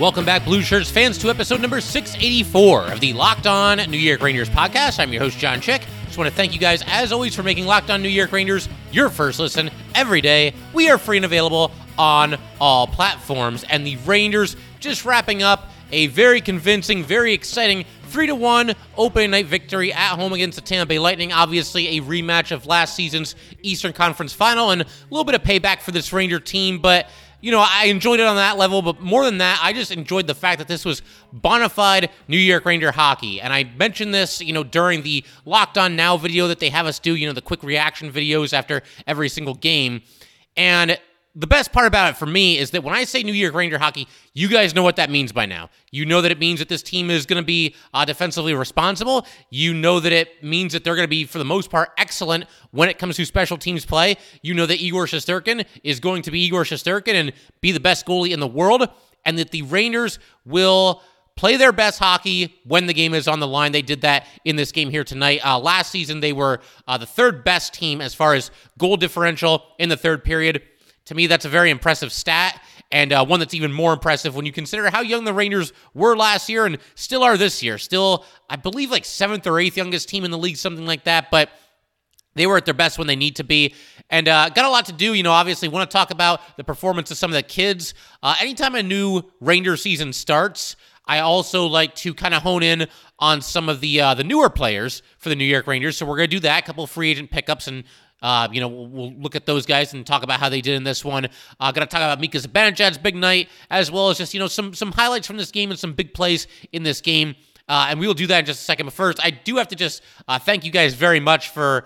Welcome back, Blue Shirts fans, to episode number 684 of the Locked On New York Rangers podcast. I'm your host, John Chick. Just want to thank you guys, as always, for making Locked On New York Rangers your first listen every day. We are free and available on all platforms. And the Rangers just wrapping up a very convincing, very exciting 3 to 1 opening night victory at home against the Tampa Bay Lightning. Obviously, a rematch of last season's Eastern Conference final and a little bit of payback for this Ranger team, but you know, I enjoyed it on that level, but more than that, I just enjoyed the fact that this was bona fide New York Ranger hockey. And I mentioned this, you know, during the Locked On Now video that they have us do, you know, the quick reaction videos after every single game. And the best part about it for me is that when I say New York Ranger hockey, you guys know what that means by now. You know that it means that this team is going to be uh, defensively responsible. You know that it means that they're going to be, for the most part, excellent when it comes to special teams play. You know that Igor Shesterkin is going to be Igor Shesterkin and be the best goalie in the world, and that the Rangers will play their best hockey when the game is on the line. They did that in this game here tonight. Uh, last season, they were uh, the third best team as far as goal differential in the third period. To me, that's a very impressive stat, and uh, one that's even more impressive when you consider how young the Rangers were last year and still are this year. Still, I believe, like seventh or eighth youngest team in the league, something like that. But they were at their best when they need to be, and uh, got a lot to do. You know, obviously, want to talk about the performance of some of the kids. Uh, anytime a new Ranger season starts, I also like to kind of hone in on some of the uh, the newer players for the New York Rangers. So we're going to do that. A couple free agent pickups and uh, you know, we'll, we'll, look at those guys and talk about how they did in this one. Uh, going to talk about Mika Zibanejad's big night, as well as just you know some some highlights from this game and some big plays in this game. Uh, and we will do that in just a second. But first, I do have to just uh, thank you guys very much for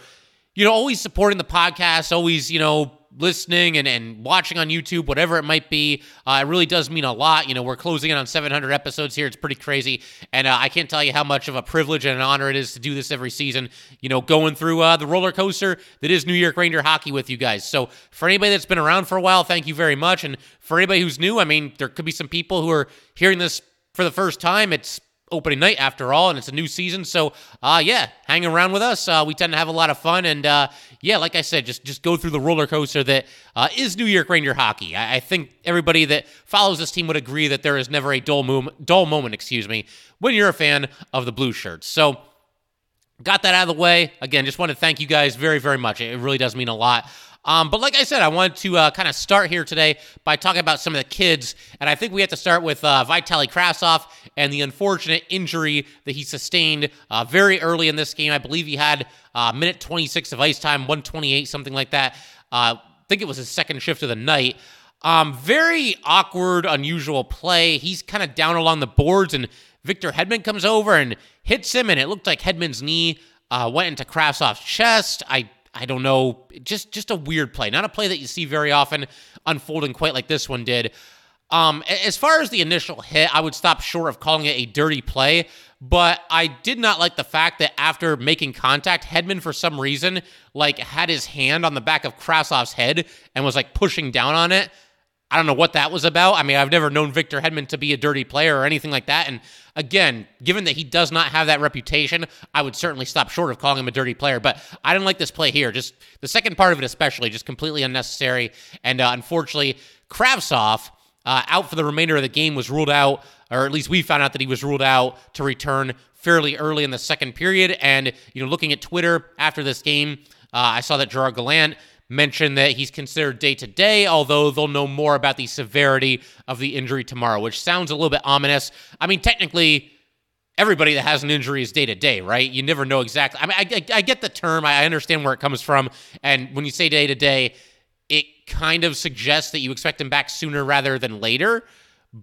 you know always supporting the podcast, always you know listening and, and watching on YouTube, whatever it might be. Uh, it really does mean a lot. You know, we're closing in on 700 episodes here. It's pretty crazy. And uh, I can't tell you how much of a privilege and an honor it is to do this every season, you know, going through uh, the roller coaster that is New York Ranger hockey with you guys. So for anybody that's been around for a while, thank you very much. And for anybody who's new, I mean, there could be some people who are hearing this for the first time. It's opening night after all, and it's a new season. So, uh, yeah, hang around with us. Uh, we tend to have a lot of fun, and uh, yeah, like I said, just just go through the roller coaster that uh, is New York Ranger hockey. I, I, think everybody that follows this team would agree that there is never a dull moment, dull moment, excuse me, when you're a fan of the blue shirts. So. Got that out of the way. Again, just want to thank you guys very, very much. It really does mean a lot. Um, but like I said, I wanted to uh, kind of start here today by talking about some of the kids. And I think we have to start with uh, Vitaly Kravtsov and the unfortunate injury that he sustained uh, very early in this game. I believe he had uh, minute 26 of ice time, 128, something like that. Uh, I think it was his second shift of the night. Um, very awkward, unusual play. He's kind of down along the boards, and Victor Hedman comes over and hits him, and it looked like Hedman's knee uh, went into Kravtsov's chest. I I don't know, just just a weird play, not a play that you see very often unfolding quite like this one did. Um, as far as the initial hit, I would stop short of calling it a dirty play, but I did not like the fact that after making contact, Hedman for some reason like had his hand on the back of Kravtsov's head and was like pushing down on it. I don't know what that was about. I mean, I've never known Victor Hedman to be a dirty player or anything like that. And again, given that he does not have that reputation, I would certainly stop short of calling him a dirty player. But I didn't like this play here. Just the second part of it, especially, just completely unnecessary. And uh, unfortunately, Kravtsov, uh, out for the remainder of the game, was ruled out, or at least we found out that he was ruled out to return fairly early in the second period. And, you know, looking at Twitter after this game, uh, I saw that Gerard Gallant mentioned that he's considered day to day, although they'll know more about the severity of the injury tomorrow, which sounds a little bit ominous. I mean, technically, everybody that has an injury is day to day, right? You never know exactly. I mean, I, I, I get the term, I understand where it comes from. And when you say day to day, it kind of suggests that you expect him back sooner rather than later.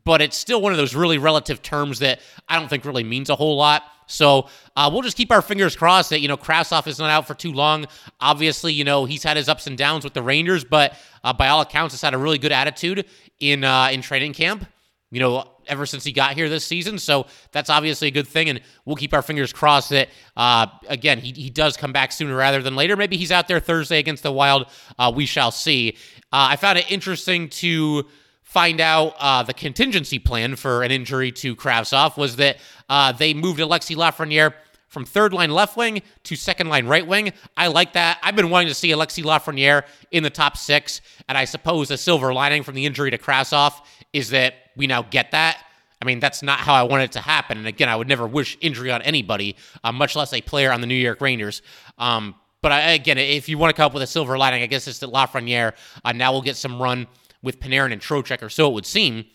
But it's still one of those really relative terms that I don't think really means a whole lot. So uh, we'll just keep our fingers crossed that, you know, Kravtsov is not out for too long. Obviously, you know, he's had his ups and downs with the Rangers, but uh, by all accounts, has had a really good attitude in uh, in training camp. you know, ever since he got here this season. So that's obviously a good thing, and we'll keep our fingers crossed that uh, again he, he does come back sooner rather than later. Maybe he's out there Thursday against the Wild. Uh, we shall see. Uh, I found it interesting to find out uh, the contingency plan for an injury to Kravtsov was that uh, they moved Alexi Lafreniere from third line left wing to second line right wing. I like that. I've been wanting to see Alexi Lafreniere in the top six, and I suppose the silver lining from the injury to Kravtsov is that we now get that. I mean, that's not how I want it to happen. And again, I would never wish injury on anybody, uh, much less a player on the New York Rangers. Um, but I, again, if you want to come up with a silver lining, I guess it's that Lafreniere uh, now will get some run with Panarin and Trocheck, or so it would seem.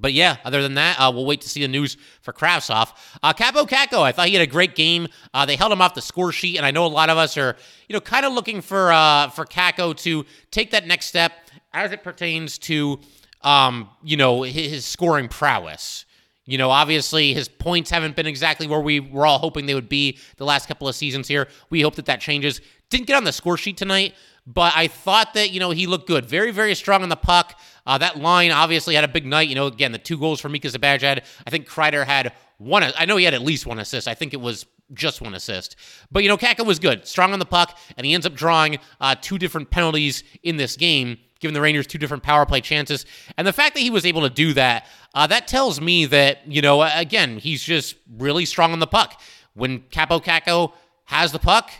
But yeah, other than that, uh, we'll wait to see the news for Kravtsov. Uh, Kaapo Kakko, I thought he had a great game. Uh, they held him off the score sheet, and I know a lot of us are, you know, kind of looking for uh, for Kakko to take that next step as it pertains to, um, you know, his, his scoring prowess. You know, obviously his points haven't been exactly where we were all hoping they would be the last couple of seasons here. We hope that that changes. Didn't get on the score sheet tonight, but I thought that, you know, he looked good. Very, very strong on the puck. Uh, that line obviously had a big night. You know, again, the two goals for Mika Zibanejad. I think Kreider had one. I know he had at least one assist. I think it was just one assist. But, you know, Kakko was good, strong on the puck, and he ends up drawing uh, two different penalties in this game, giving the Rangers two different power play chances. And the fact that he was able to do that, uh, that tells me that, you know, again, he's just really strong on the puck. When Kaapo Kakko has the puck,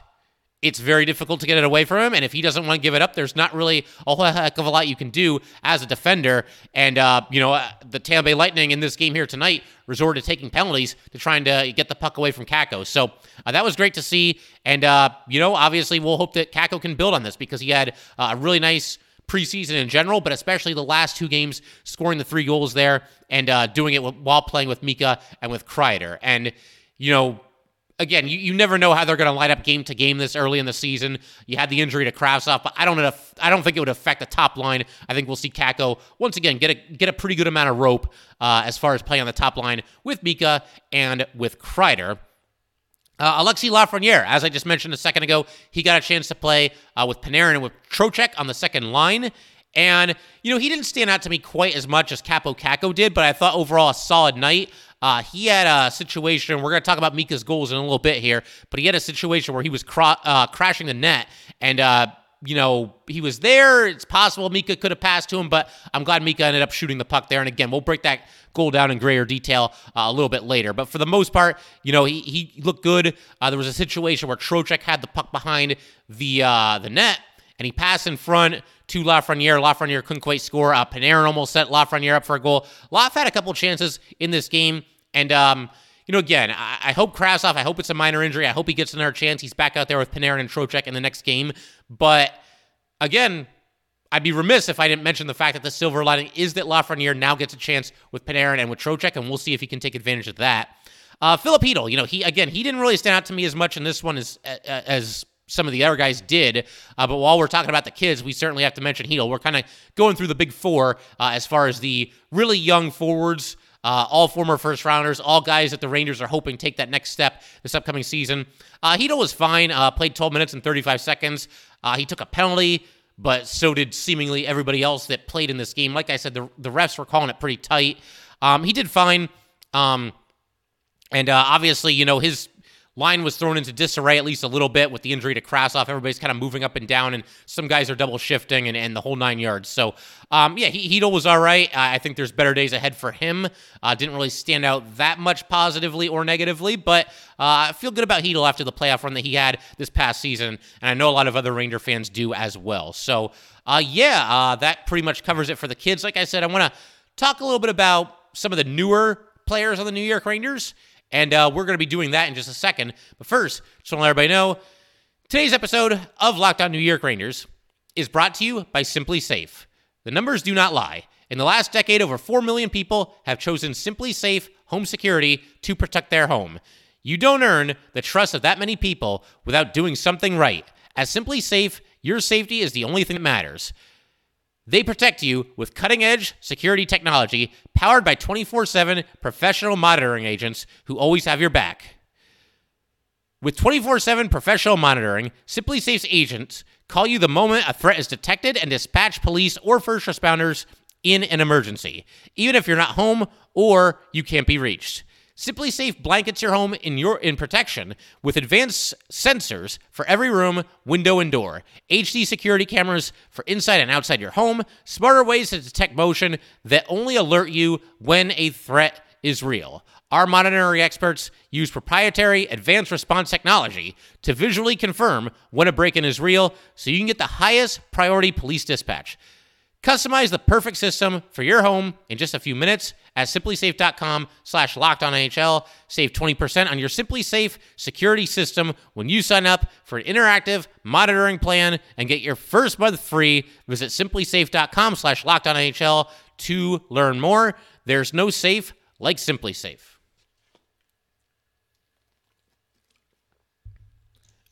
it's very difficult to get it away from him. And if he doesn't want to give it up, there's not really a whole heck of a lot you can do as a defender. And, uh, you know, uh, the Tampa Bay Lightning in this game here tonight resorted to taking penalties to trying to get the puck away from Kakko. So uh, that was great to see. And, uh, you know, obviously we'll hope that Kakko can build on this because he had uh, a really nice preseason in general, but especially the last two games, scoring the three goals there and uh, doing it while playing with Mika and with Kreider. And, you know, again, you, you never know how they're going to light up game to game this early in the season. You had the injury to Kravtsov, but I don't I don't think it would affect the top line. I think we'll see Kakko once again get a get a pretty good amount of rope uh, as far as playing on the top line with Mika and with Kreider. Uh, Alexi Lafreniere, as I just mentioned a second ago, he got a chance to play uh, with Panarin and with Trocheck on the second line. And, you know, he didn't stand out to me quite as much as Kaapo Kakko did, but I thought overall a solid night. Uh, he had a situation. We're going to talk about Mika's goals in a little bit here, but he had a situation where he was cro- uh, crashing the net, and uh, you know he was there. It's possible Mika could have passed to him, but I'm glad Mika ended up shooting the puck there. And again, we'll break that goal down in greater detail uh, a little bit later. But for the most part, you know he he looked good. Uh, there was a situation where Trocheck had the puck behind the uh, the net, and he passed in front to Lafreniere. Lafreniere couldn't quite score. Uh, Panarin almost set Lafreniere up for a goal. Laf had a couple chances in this game, and um, you know, again, I, I hope Kravtsov, I hope it's a minor injury. I hope he gets another chance. He's back out there with Panarin and Trocheck in the next game. But again, I'd be remiss if I didn't mention the fact that the silver lining is that Lafreniere now gets a chance with Panarin and with Trocheck, and we'll see if he can take advantage of that. Uh, Filip Chytil, you know, he again, he didn't really stand out to me as much in this one as as some of the other guys did. Uh, but while we're talking about the kids, we certainly have to mention Chytil. We're kind of going through the big four uh, as far as the really young forwards. Uh, all former first rounders, all guys that the Rangers are hoping take that next step this upcoming season. Uh, was fine, uh, played 12 minutes and 35 seconds. Uh, he took a penalty, but so did seemingly everybody else that played in this game. Like I said, the, the refs were calling it pretty tight. Um, he did fine. Um, and uh, obviously, you know, his Line was thrown into disarray at least a little bit with the injury to Kravtsov. Everybody's kind of moving up and down, and some guys are double shifting and, and the whole nine yards. So, um, yeah, he, Chytil was all right. I think there's better days ahead for him. Uh, didn't really stand out that much positively or negatively, but uh, I feel good about Chytil after the playoff run that he had this past season, and I know a lot of other Ranger fans do as well. So, uh, yeah, uh, that pretty much covers it for the kids. Like I said, I want to talk a little bit about some of the newer players on the New York Rangers and uh, we're going to be doing that in just a second. But first, just want to let everybody know today's episode of Locked On New York Rangers is brought to you by SimpliSafe. The numbers do not lie. In the last decade, over 4 million people have chosen SimpliSafe home security to protect their home. You don't earn the trust of that many people without doing something right. As SimpliSafe, your safety is the only thing that matters. They protect you with cutting edge security technology powered by 24 7 professional monitoring agents who always have your back. With 24 7 professional monitoring, SimpliSafe's agents call you the moment a threat is detected and dispatch police or first responders in an emergency, even if you're not home or you can't be reached. SimpliSafe blankets your home in your in protection with advanced sensors for every room, window, and door. HD security cameras for inside and outside your home. Smarter ways to detect motion that only alert you when a threat is real. Our monitoring experts use proprietary advanced response technology to visually confirm when a break-in is real so you can get the highest priority police dispatch. Customize the perfect system for your home in just a few minutes at simplisafe.com slash lockedonNHL. Save 20% on your SimpliSafe security system when you sign up for an interactive monitoring plan and get your first month free. Visit simplisafe.com slash lockedonNHL to learn more. There's no safe like SimpliSafe.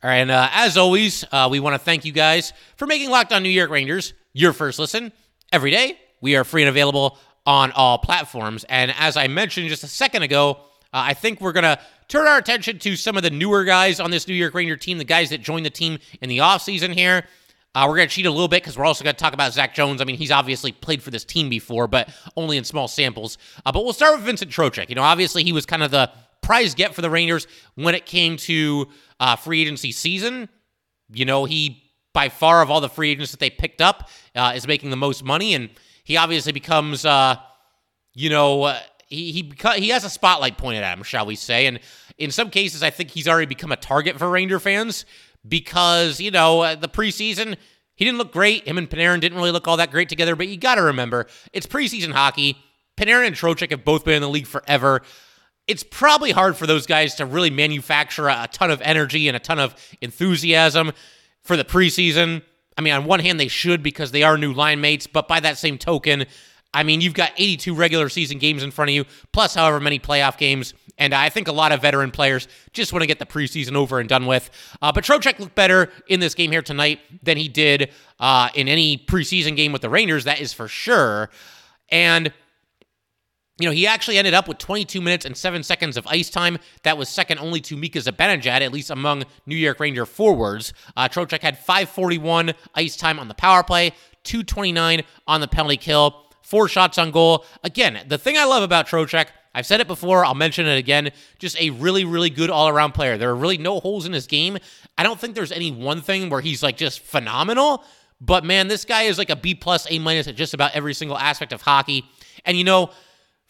All right, and uh, as always, uh, we want to thank you guys for making Locked On New York Rangers your first listen every day. We are free and available on all platforms. And as I mentioned just a second ago, uh, I think we're going to turn our attention to some of the newer guys on this New York Ranger team, the guys that joined the team in the offseason here. Uh, we're going to cheat a little bit because we're also going to talk about Zach Jones. I mean, he's obviously played for this team before, but only in small samples. Uh, but we'll start with Vincent Trocheck. You know, obviously he was kind of the prize get for the Rangers when it came to uh, free agency season. You know, he by far of all the free agents that they picked up uh, is making the most money, and he obviously becomes, uh, you know, uh, he he he has a spotlight pointed at him, shall we say? And in some cases, I think he's already become a target for Ranger fans because you know uh, the preseason. He didn't look great. Him and Panarin didn't really look all that great together, but you got to remember, it's preseason hockey. Panarin and Trocheck have both been in the league forever it's probably hard for those guys to really manufacture a, ton of energy and a ton of enthusiasm for the preseason. I mean, on one hand, they should because they are new line mates, but by that same token, I mean, you've got 82 regular season games in front of you, plus however many playoff games. And I think a lot of veteran players just want to get the preseason over and done with. Uh, but Trocheck looked better in this game here tonight than he did uh, in any preseason game with the Rangers. That is for sure. And you know, he actually ended up with 22 minutes and 7 seconds of ice time. That was second only to Mika Zibanejad, at least among New York Ranger forwards. Uh, Trocheck had 541 ice time on the power play, 229 on the penalty kill, four shots on goal. Again, the thing I love about Trocheck, I've said it before, I'll mention it again, just a really, really good all around player. There are really no holes in his game. I don't think there's any one thing where he's like just phenomenal, but man, this guy is like a B plus, A minus at just about every single aspect of hockey. And you know,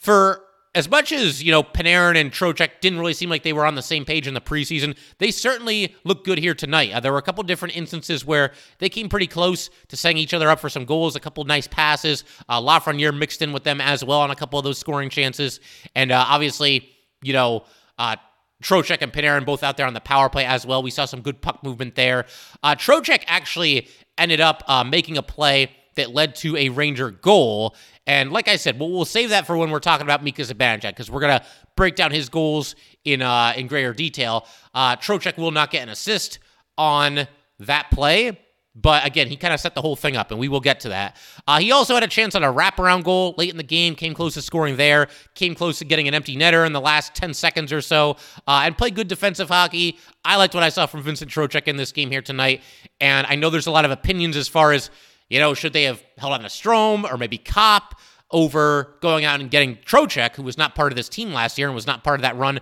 for as much as, you know, Panarin and Trocheck didn't really seem like they were on the same page in the preseason, they certainly looked good here tonight. Uh, there were a couple different instances where they came pretty close to setting each other up for some goals, a couple nice passes. Uh, Lafreniere mixed in with them as well on a couple of those scoring chances. And uh, obviously, you know, uh, Trocheck and Panarin both out there on the power play as well. We saw some good puck movement there. Uh, Trocheck actually ended up uh, making a play that led to a Ranger goal. And like I said, we'll, we'll save that for when we're talking about Mika Zibanejad because we're gonna break down his goals in uh, in greater detail. Uh, Trocheck will not get an assist on that play. But again, he kind of set the whole thing up, and we will get to that. Uh, he also had a chance on a wraparound goal late in the game, came close to scoring there, came close to getting an empty netter in the last 10 seconds or so, uh, and played good defensive hockey. I liked what I saw from Vincent Trocheck in this game here tonight, and I know there's a lot of opinions as far as you know, should they have held on to Strome or maybe Copp over going out and getting Trocheck, who was not part of this team last year and was not part of that run?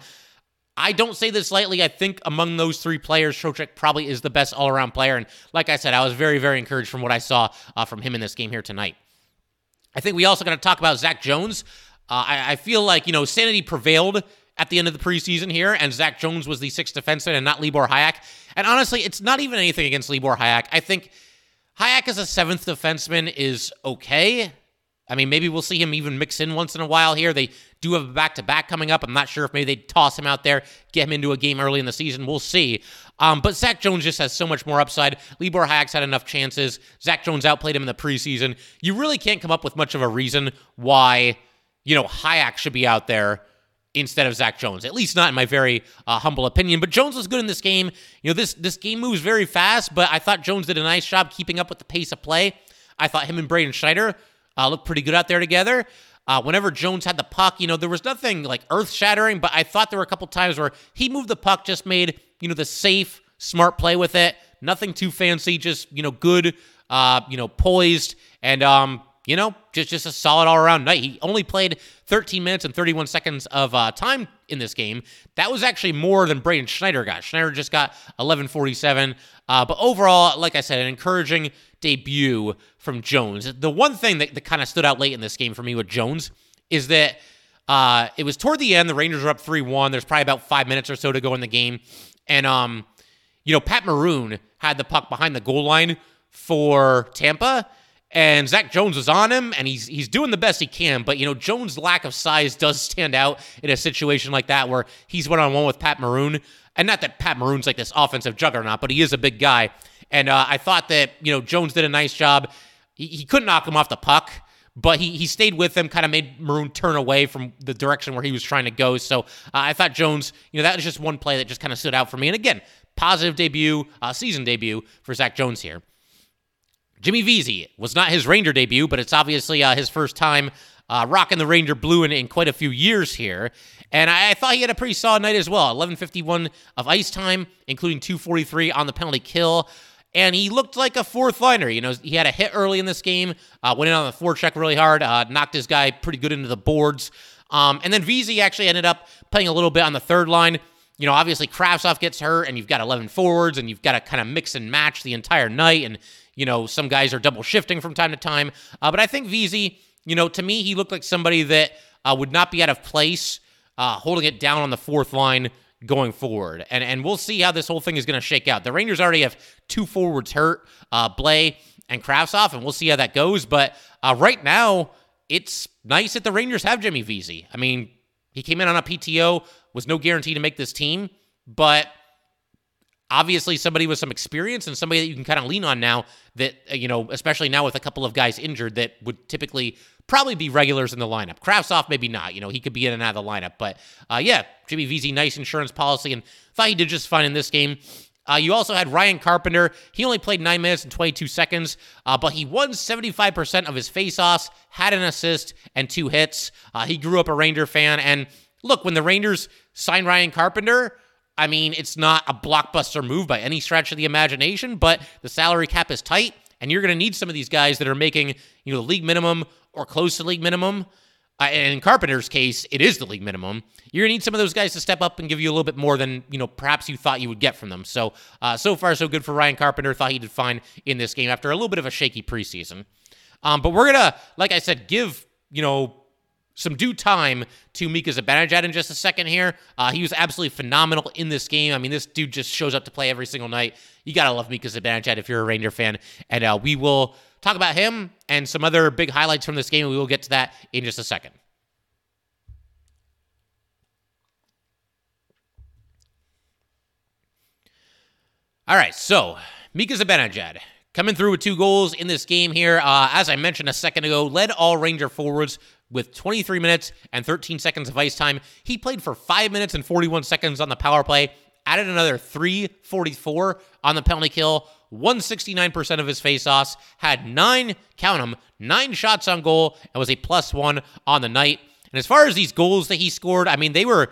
I don't say this lightly. I think among those three players, Trocheck probably is the best all around player. And like I said, I was very, very encouraged from what I saw uh, from him in this game here tonight. I think we also got to talk about Zach Jones. Uh, I, I, feel like, you know, sanity prevailed at the end of the preseason here, and Zach Jones was the sixth defenseman and not Libor Hajek. And honestly, it's not even anything against Libor Hajek. I think Hajek as a seventh defenseman is okay. I mean, maybe we'll see him even mix in once in a while here. They do have a back to back coming up. I'm not sure if maybe they toss him out there, get him into a game early in the season. We'll see. Um, but Zach Jones just has so much more upside. Libor Hajek's had enough chances. Zach Jones outplayed him in the preseason. You really can't come up with much of a reason why, you know, Hajek should be out there instead of Zach Jones. At least not in my very uh, humble opinion. But Jones was good in this game. You know, this this game moves very fast, but I thought Jones did a nice job keeping up with the pace of play. I thought him and Braden Schneider uh, looked pretty good out there together. Uh, whenever Jones had the puck, you know, there was nothing like earth shattering, but I thought there were a couple times where he moved the puck, just made, you know, the safe, smart play with it. Nothing too fancy, just, you know, good, uh, you know, poised. And, um, you know, just just a solid all around night. He only played 13 minutes and 31 seconds of uh, time in this game. That was actually more than Braden Schneider got. Schneider just got 11:47. Uh, but overall, like I said, an encouraging debut from Jones. The one thing that, that kind of stood out late in this game for me with Jones is that uh, it was toward the end. The Rangers were up 3-1. There's probably about five minutes or so to go in the game, and um, you know, Pat Maroon had the puck behind the goal line for Tampa and Zach Jones was on him, and he's he's doing the best he can. But you know, Jones' lack of size does stand out in a situation like that where he's one on one with Pat Maroon, and not that Pat Maroon's like this offensive juggernaut, but he is a big guy. And uh, I thought that you know Jones did a nice job. He, he couldn't knock him off the puck, but he he stayed with him, kind of made Maroon turn away from the direction where he was trying to go. So uh, I thought Jones, you know, that was just one play that just kind of stood out for me. And again, positive debut, uh, season debut for Zach Jones here. Jimmy Vesey was not his Ranger debut, but it's obviously uh, his first time uh, rocking the Ranger blue in, in, quite a few years here. And I, I, thought he had a pretty solid night as well. 1151 of ice time, including 243 on the penalty kill. And he looked like a fourth liner. You know, he had a hit early in this game, uh, went in on the forecheck really hard, uh, knocked his guy pretty good into the boards. Um, and then Vesey actually ended up playing a little bit on the third line. You know, obviously Kravtsov gets hurt, and you've got 11 forwards, and you've got to kind of mix and match the entire night. And you know, some guys are double shifting from time to time. Uh, but I think Vesey, you know, to me, he looked like somebody that uh, would not be out of place uh, holding it down on the fourth line going forward. And and we'll see how this whole thing is going to shake out. The Rangers already have two forwards hurt, uh, Blais and Kravtsov, and we'll see how that goes. But uh, right now, it's nice that the Rangers have Jimmy Vesey. I mean, he came in on a PTO, was no guarantee to make this team, but – obviously somebody with some experience and somebody that you can kind of lean on now that uh, you know especially now with a couple of guys injured that would typically probably be regulars in the lineup Kravtsov maybe not you know he could be in and out of the lineup but uh, yeah Jimmy Vesey nice insurance policy and thought he did just fine in this game uh, you also had Ryan Carpenter. He only played 9 minutes and 22 seconds, uh, but he won 75% of his faceoffs, had an assist, and two hits. Uh, he grew up a Ranger fan. And look, when the Rangers signed Ryan Carpenter, I mean, it's not a blockbuster move by any stretch of the imagination, but the salary cap is tight, and you're going to need some of these guys that are making, you know, the league minimum or close to league minimum. Uh, and in Carpenter's case, it is the league minimum. You're gonna need some of those guys to step up and give you a little bit more than you know perhaps you thought you would get from them. So, uh, so far so good for Ryan Carpenter. Thought he did fine in this game after a little bit of a shaky preseason. Um, but we're gonna, like I said, give you know some due time to Mika Zibanejad in just a second here. Uh, he was absolutely phenomenal in this game. I mean, this dude just shows up to play every single night. You got to love Mika Zibanejad if you're a Ranger fan. And uh, we will talk about him and some other big highlights from this game. We will get to that in just a second. All right, so Mika Zibanejad coming through with two goals in this game here. Uh, as I mentioned a second ago, led all Ranger forwards with 23 minutes and 13 seconds of ice time. He played for 5 minutes and 41 seconds on the power play, added another 344 on the penalty kill, 169% of his faceoffs, had nine, count them, nine shots on goal, and was a plus one on the night. And as far as these goals that he scored, I mean, they were.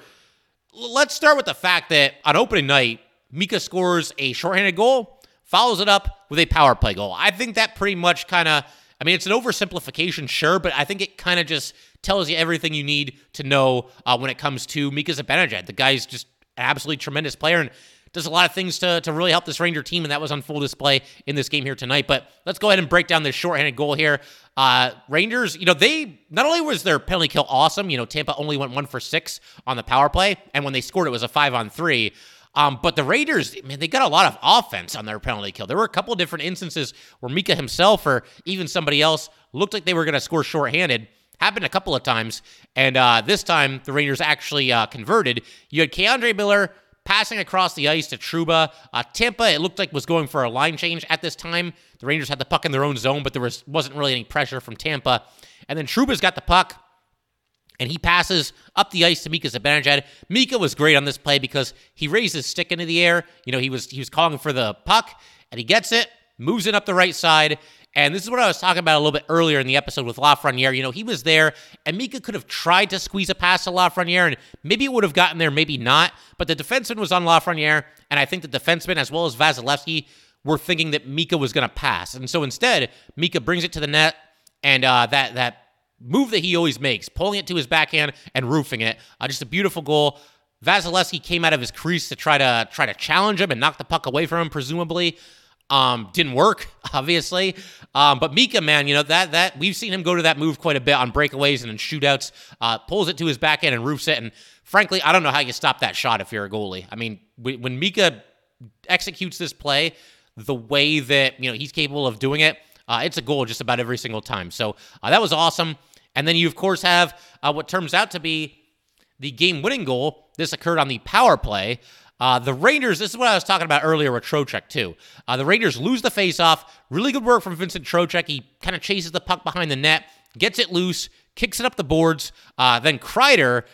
Let's start with the fact that on opening night, Mika scores a shorthanded goal, follows it up with a power play goal. I think that pretty much kind of I mean, it's an oversimplification, sure, but I think it kind of just tells you everything you need to know uh, when it comes to Mika Zibanejad. The guy's just an absolutely tremendous player and does a lot of things to, to really help this Ranger team, and that was on full display in this game here tonight. But let's go ahead and break down this shorthanded goal here. Uh, Rangers, you know, they not only was their penalty kill awesome, you know, Tampa only went one for six on the power play, and when they scored, it was a five on three. Um, but the Raiders, man, they got a lot of offense on their penalty kill. There were a couple different instances where Mika himself or even somebody else looked like they were going to score shorthanded. Happened a couple of times, and uh, this time the Rangers actually uh, converted. You had K'Andre Miller passing across the ice to Trouba. Uh, Tampa, it looked like was going for a line change at this time. The Rangers had the puck in their own zone, but there was wasn't really any pressure from Tampa. And then Trouba's got the puck and he passes up the ice to Mika Zibanejad. Mika was great on this play because he raised his stick into the air. You know, he was he was calling for the puck, and he gets it, moves it up the right side. And this is what I was talking about a little bit earlier in the episode with Lafreniere. You know, he was there, and Mika could have tried to squeeze a pass to Lafreniere, and maybe it would have gotten there, maybe not. But the defenseman was on Lafreniere, and I think the defenseman, as well as Vasilevskiy, were thinking that Mika was going to pass. And so instead, Mika brings it to the net, and uh, that that move that he always makes, pulling it to his backhand and roofing it, uh, just a beautiful goal. Vasilevskiy came out of his crease to try to try to challenge him and knock the puck away from him, presumably. Um, didn't work, obviously. Um, but Mika, man, you know that that we've seen him go to that move quite a bit on breakaways and in shootouts. Uh, pulls it to his backhand and roofs it. And frankly, I don't know how you stop that shot if you're a goalie. I mean, when Mika executes this play the way that you know he's capable of doing it, uh, it's a goal just about every single time. So uh, that was awesome. And then you of course have uh, what turns out to be the game-winning goal. This occurred on the power play. Uh, the Rangers, this is what I was talking about earlier with Trocheck, too. Uh, the Rangers lose the faceoff. Really good work from Vincent Trocheck. He kind of chases the puck behind the net, gets it loose, kicks it up the boards. Uh, then Kreider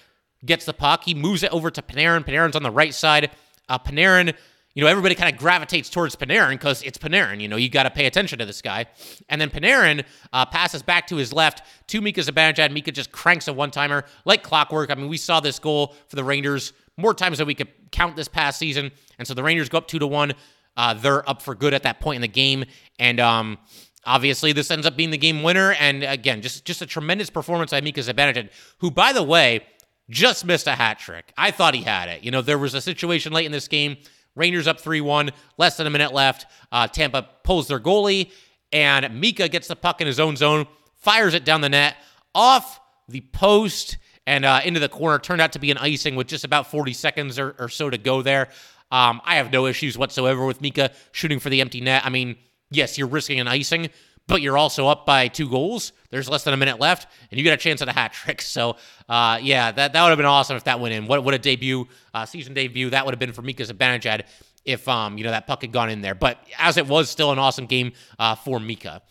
gets the puck. He moves it over to Panarin. Panarin's on the right side. Uh, Panarin, you know, everybody kind of gravitates towards Panarin because it's Panarin. You know, you got to pay attention to this guy. And then Panarin uh, passes back to his left to Mika Zibanejad. Mika just cranks a one timer like clockwork. I mean, we saw this goal for the Rangers more times than we could count this past season. And so the Rangers go up two to one. Uh, they're up for good at that point in the game. And, um, Obviously, this ends up being the game winner, and again, just just a tremendous performance by Mika Zibanejad, who, by the way, just missed a hat trick. I thought he had it. You know, there was a situation late in this game. Rangers up 3 1, less than a minute left. Uh, Tampa pulls their goalie, and Mika gets the puck in his own zone, fires it down the net, off the post, and uh, into the corner. Turned out to be an icing with just about 40 seconds or, or so to go there. Um, I have no issues whatsoever with Mika shooting for the empty net. I mean, yes, you're risking an icing, but you're also up by two goals. There's less than a minute left, and you get a chance at a hat trick. So, uh, yeah, that, that would have been awesome if that went in. What, what a debut, uh, season debut that would have been for Mika Zibanejad if um, you know that puck had gone in there. But as it was, still an awesome game uh, for Mika.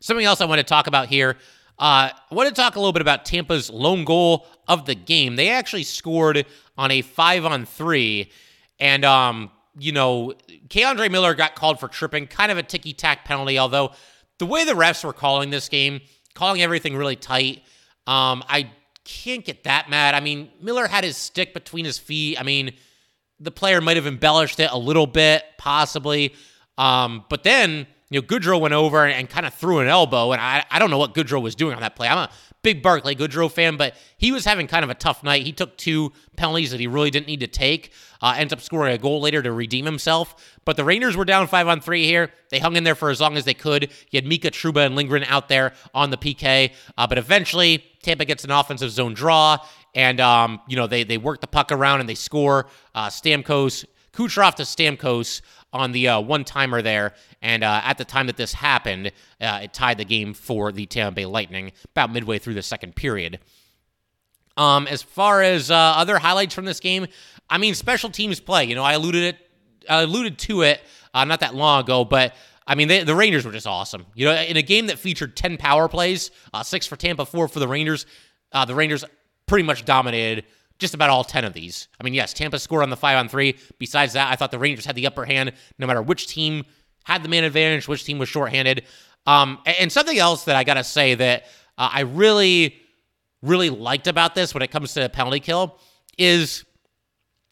Something else I want to talk about here. Uh, I want to talk a little bit about Tampa's lone goal of the game. They actually scored on a five on three, and um, you know, K'Andre Miller got called for tripping, kind of a ticky tack penalty, although the way the refs were calling this game, calling everything really tight, um, I can't get that mad. I mean, Miller had his stick between his feet. I mean, the player might have embellished it a little bit, possibly. Um, but then, you know, Goodrow went over and, and kind of threw an elbow, and I, I don't know what Goodrow was doing on that play. I'm a big Barclay Goodrow fan, but he was having kind of a tough night. He took two penalties that he really didn't need to take. Uh, ends up scoring a goal later to redeem himself. But the Rangers were down five on three here. They hung in there for as long as they could. You had Mika Trouba and Lindgren out there on the PK, uh, but eventually Tampa gets an offensive zone draw, and um, you know they they work the puck around and they score. Uh, Stamkos, Kucherov to Stamkos on the uh, one timer there. And uh, at the time that this happened, uh, it tied the game for the Tampa Bay Lightning about midway through the second period. Um, as far as uh, other highlights from this game, I mean, special teams play. You know, I alluded it, I alluded to it uh, not that long ago, but I mean, they, the Rangers were just awesome. You know, in a game that featured ten power plays, uh, six for Tampa, four for the Rangers, the Rangers pretty much dominated just about all 10 of these. I mean, yes, Tampa scored on the five on three. Besides that, I thought the Rangers had the upper hand no matter which team had the man advantage, which team was shorthanded. Um, and something else that I got to say that uh, I really, really liked about this when it comes to the penalty kill is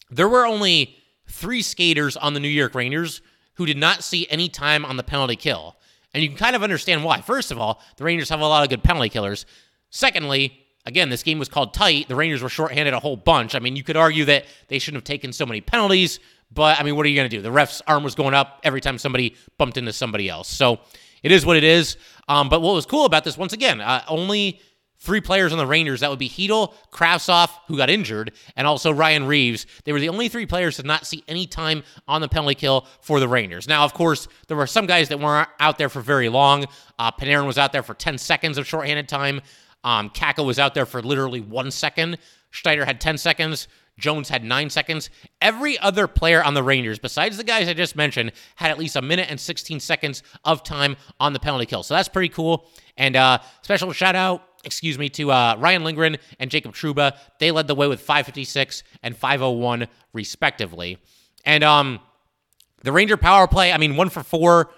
there were only three skaters on the New York Rangers who did not see any time on the penalty kill. And you can kind of understand why. First of all, the Rangers have a lot of good penalty killers. Secondly, again, this game was called tight. The Rangers were shorthanded a whole bunch. I mean, you could argue that they shouldn't have taken so many penalties, but I mean, what are you going to do? The ref's arm was going up every time somebody bumped into somebody else. So it is what it is. Um, but what was cool about this, once again, uh, only three players on the Rangers. That would be Chytil, Kravtsov, who got injured, and also Ryan Reaves. They were the only three players to not see any time on the penalty kill for the Rangers. Now, of course, there were some guys that weren't out there for very long. Uh, Panarin was out there for 10 seconds of shorthanded time. Um, Kakko was out there for literally one second. Schneider had 10 seconds. Jones had nine seconds. Every other player on the Rangers, besides the guys I just mentioned, had at least a minute and 16 seconds of time on the penalty kill. So that's pretty cool. And uh, special shout out, excuse me, to uh, Ryan Lindgren and Jacob Trouba. They led the way with 556 and 501, respectively. And um, the Ranger power play, I mean, one for four.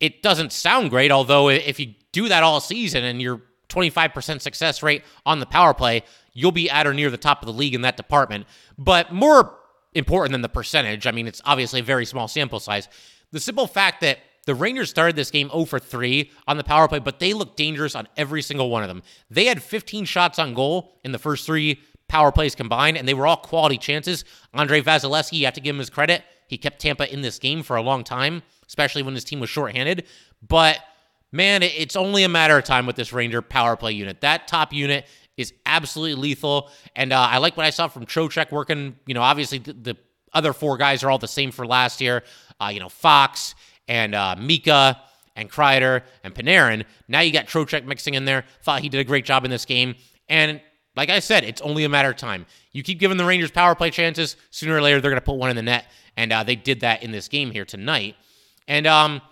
It doesn't sound great, although if you do that all season and you're 25% success rate on the power play, you'll be at or near the top of the league in that department. But more important than the percentage, I mean, it's obviously a very small sample size. The simple fact that The Rangers started this game 0 for 3 on the power play, but they looked dangerous on every single one of them. They had 15 shots on goal in the first three power plays combined, and they were all quality chances. Andrei Vasilevskiy, you have to give him his credit. He kept Tampa in this game for a long time, especially when his team was shorthanded. But man, it's only a matter of time with this Ranger power play unit. That top unit is absolutely lethal. And uh, I like what I saw from Trocheck working. You know, obviously the, the, other four guys are all the same for last year. Uh, you know, Fox and uh, Mika and Kreider and Panarin. Now you got Trocheck mixing in there. Thought he did a great job in this game. And like I said, it's only a matter of time. You keep giving the Rangers power play chances, sooner or later they're going to put one in the net, and uh, they did that in this game here tonight. And um,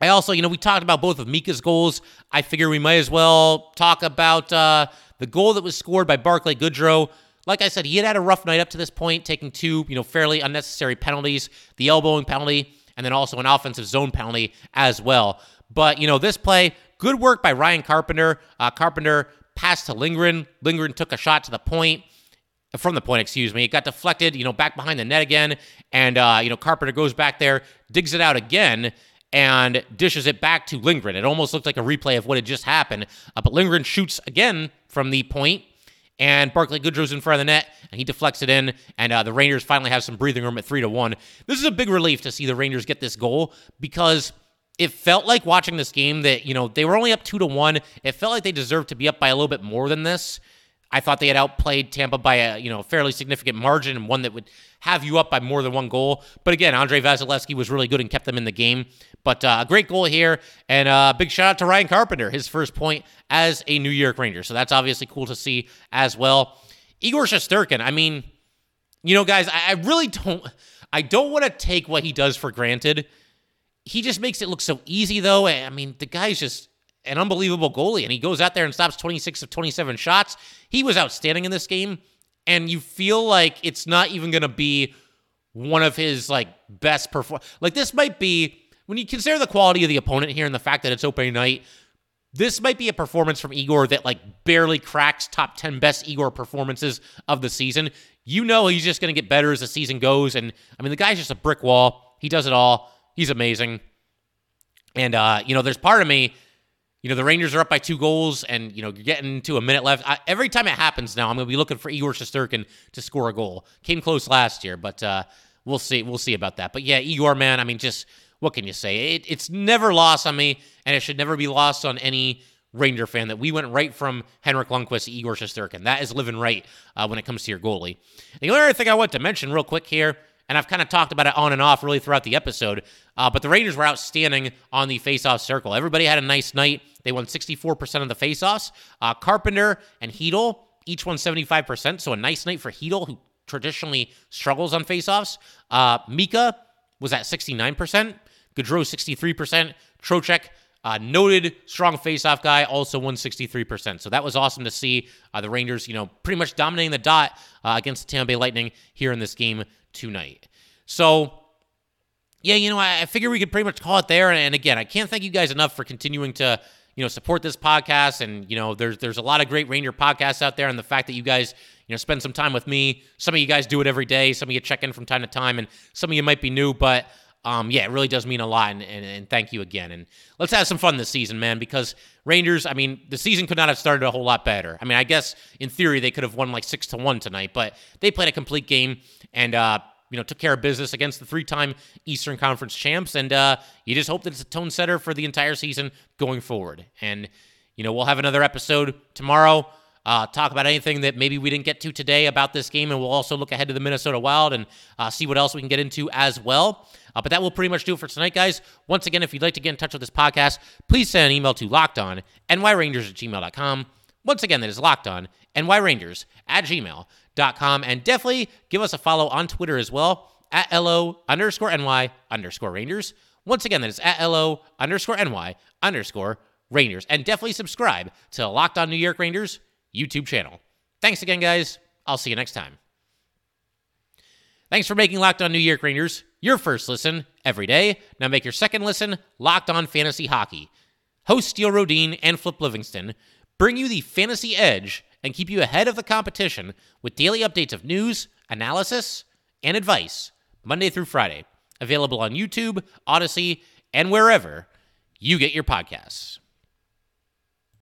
I also, you know, we talked about both of Mika's goals. I figure we might as well talk about uh, the goal that was scored by Barclay Goodrow. Like I said, he had had a rough night up to this point, taking two, you know, fairly unnecessary penalties, the elbowing penalty, and then also an offensive zone penalty as well. But, you know, this play, good work by Ryan Carpenter. Uh, Carpenter passed to Lindgren. Lindgren took a shot to the point, from the point, excuse me. It got deflected, you know, back behind the net again. And, uh, you know, Carpenter goes back there, digs it out again, and dishes it back to Lindgren. It almost looked like a replay of what had just happened. Uh, but Lindgren shoots again from the point, and Barclay Goodrow's in front of the net, and he deflects it in, and uh, the Rangers finally have some breathing room at three to one. This is a big relief to see the Rangers get this goal because it felt like watching this game that you know they were only up two to one. It felt like they deserved to be up by a little bit more than this. I thought they had outplayed Tampa by a you know fairly significant margin and one that would have you up by more than one goal. But again, Andrei Vasilevskiy was really good and kept them in the game. But uh, a great goal here, and a uh, big shout out to Ryan Carpenter, his first point as a New York Ranger. So that's obviously cool to see as well. Igor Shesterkin, I mean, you know, guys, I, I really don't, I don't want to take what he does for granted. He just makes it look so easy, though. I mean, the guy's just an unbelievable goalie, and he goes out there and stops 26 of 27 shots. He was outstanding in this game, and you feel like it's not even going to be one of his like best perform. Like this might be when you consider the quality of the opponent here and the fact that it's opening night. This might be a performance from Igor that like barely cracks top 10 best Igor performances of the season. You know he's just going to get better as the season goes and I mean the guy's just a brick wall. He does it all. He's amazing. And uh you know there's part of me you know, the Rangers are up by two goals, and you know, you're getting to a minute left. I, every time it happens now, I'm going to be looking for Igor Shesterkin to score a goal. Came close last year, but uh, we'll see. We'll see about that. But yeah, Igor, man, I mean, just what can you say? It, it's never lost on me, and it should never be lost on any Ranger fan that we went right from Henrik Lundqvist to Igor Shesterkin. That is living right uh, when it comes to your goalie. The other thing I want to mention real quick here and I've kind of talked about it on and off really throughout the episode. Uh, but the Rangers were outstanding on the faceoff circle. Everybody had a nice night. They won 64% of the faceoffs. Uh, Carpenter and Chytil each won 75%. So a nice night for Chytil, who traditionally struggles on faceoffs. Uh, Mika was at 69%. Goodrow 63%. Trocheck, uh, noted strong faceoff guy, also won 63%. So that was awesome to see uh, the Rangers, you know, pretty much dominating the dot uh, against the Tampa Bay Lightning here in this game tonight. So, yeah, you know, I, I figure we could pretty much call it there. And, and again, I can't thank you guys enough for continuing to you know support this podcast and you know there's there's a lot of great ranger podcasts out there and the fact that you guys you know spend some time with me some of you guys do it every day some of you check in from time to time and some of you might be new but um, yeah, it really does mean a lot, and, and, and, thank you again. And let's have some fun this season, man, because Rangers, I mean, the season could not have started a whole lot better. I mean, I guess in theory they could have won like six to one tonight, but they played a complete game and, uh, you know, took care of business against the three time Eastern Conference champs. And uh, you just hope that it's a tone setter for the entire season going forward. And, you know, we'll have another episode tomorrow uh, talk about anything that maybe we didn't get to today about this game, and we'll also look ahead to the Minnesota Wild and uh, see what else we can get into as well. Uh, but that will pretty much do it for tonight, guys. Once again, if you'd like to get in touch with this podcast, please send an email to lockedon nyrangers at gmail.com. Once again, that is lockedon nyrangers at gmail.com. And definitely give us a follow on Twitter as well at LO underscore NY underscore Rangers. Once again, that is at LO underscore NY underscore Rangers. And definitely subscribe to Locked On New York Rangers YouTube channel. Thanks again, guys. I'll see you next time. Thanks for making Locked On New York Rangers your first listen every day. Now make your second listen Locked On Fantasy Hockey. Host Steele Rodine and Flip Livingston bring you the fantasy edge and keep you ahead of the competition with daily updates of news, analysis, and advice Monday through Friday. Available on YouTube, Audacy, and wherever you get your podcasts.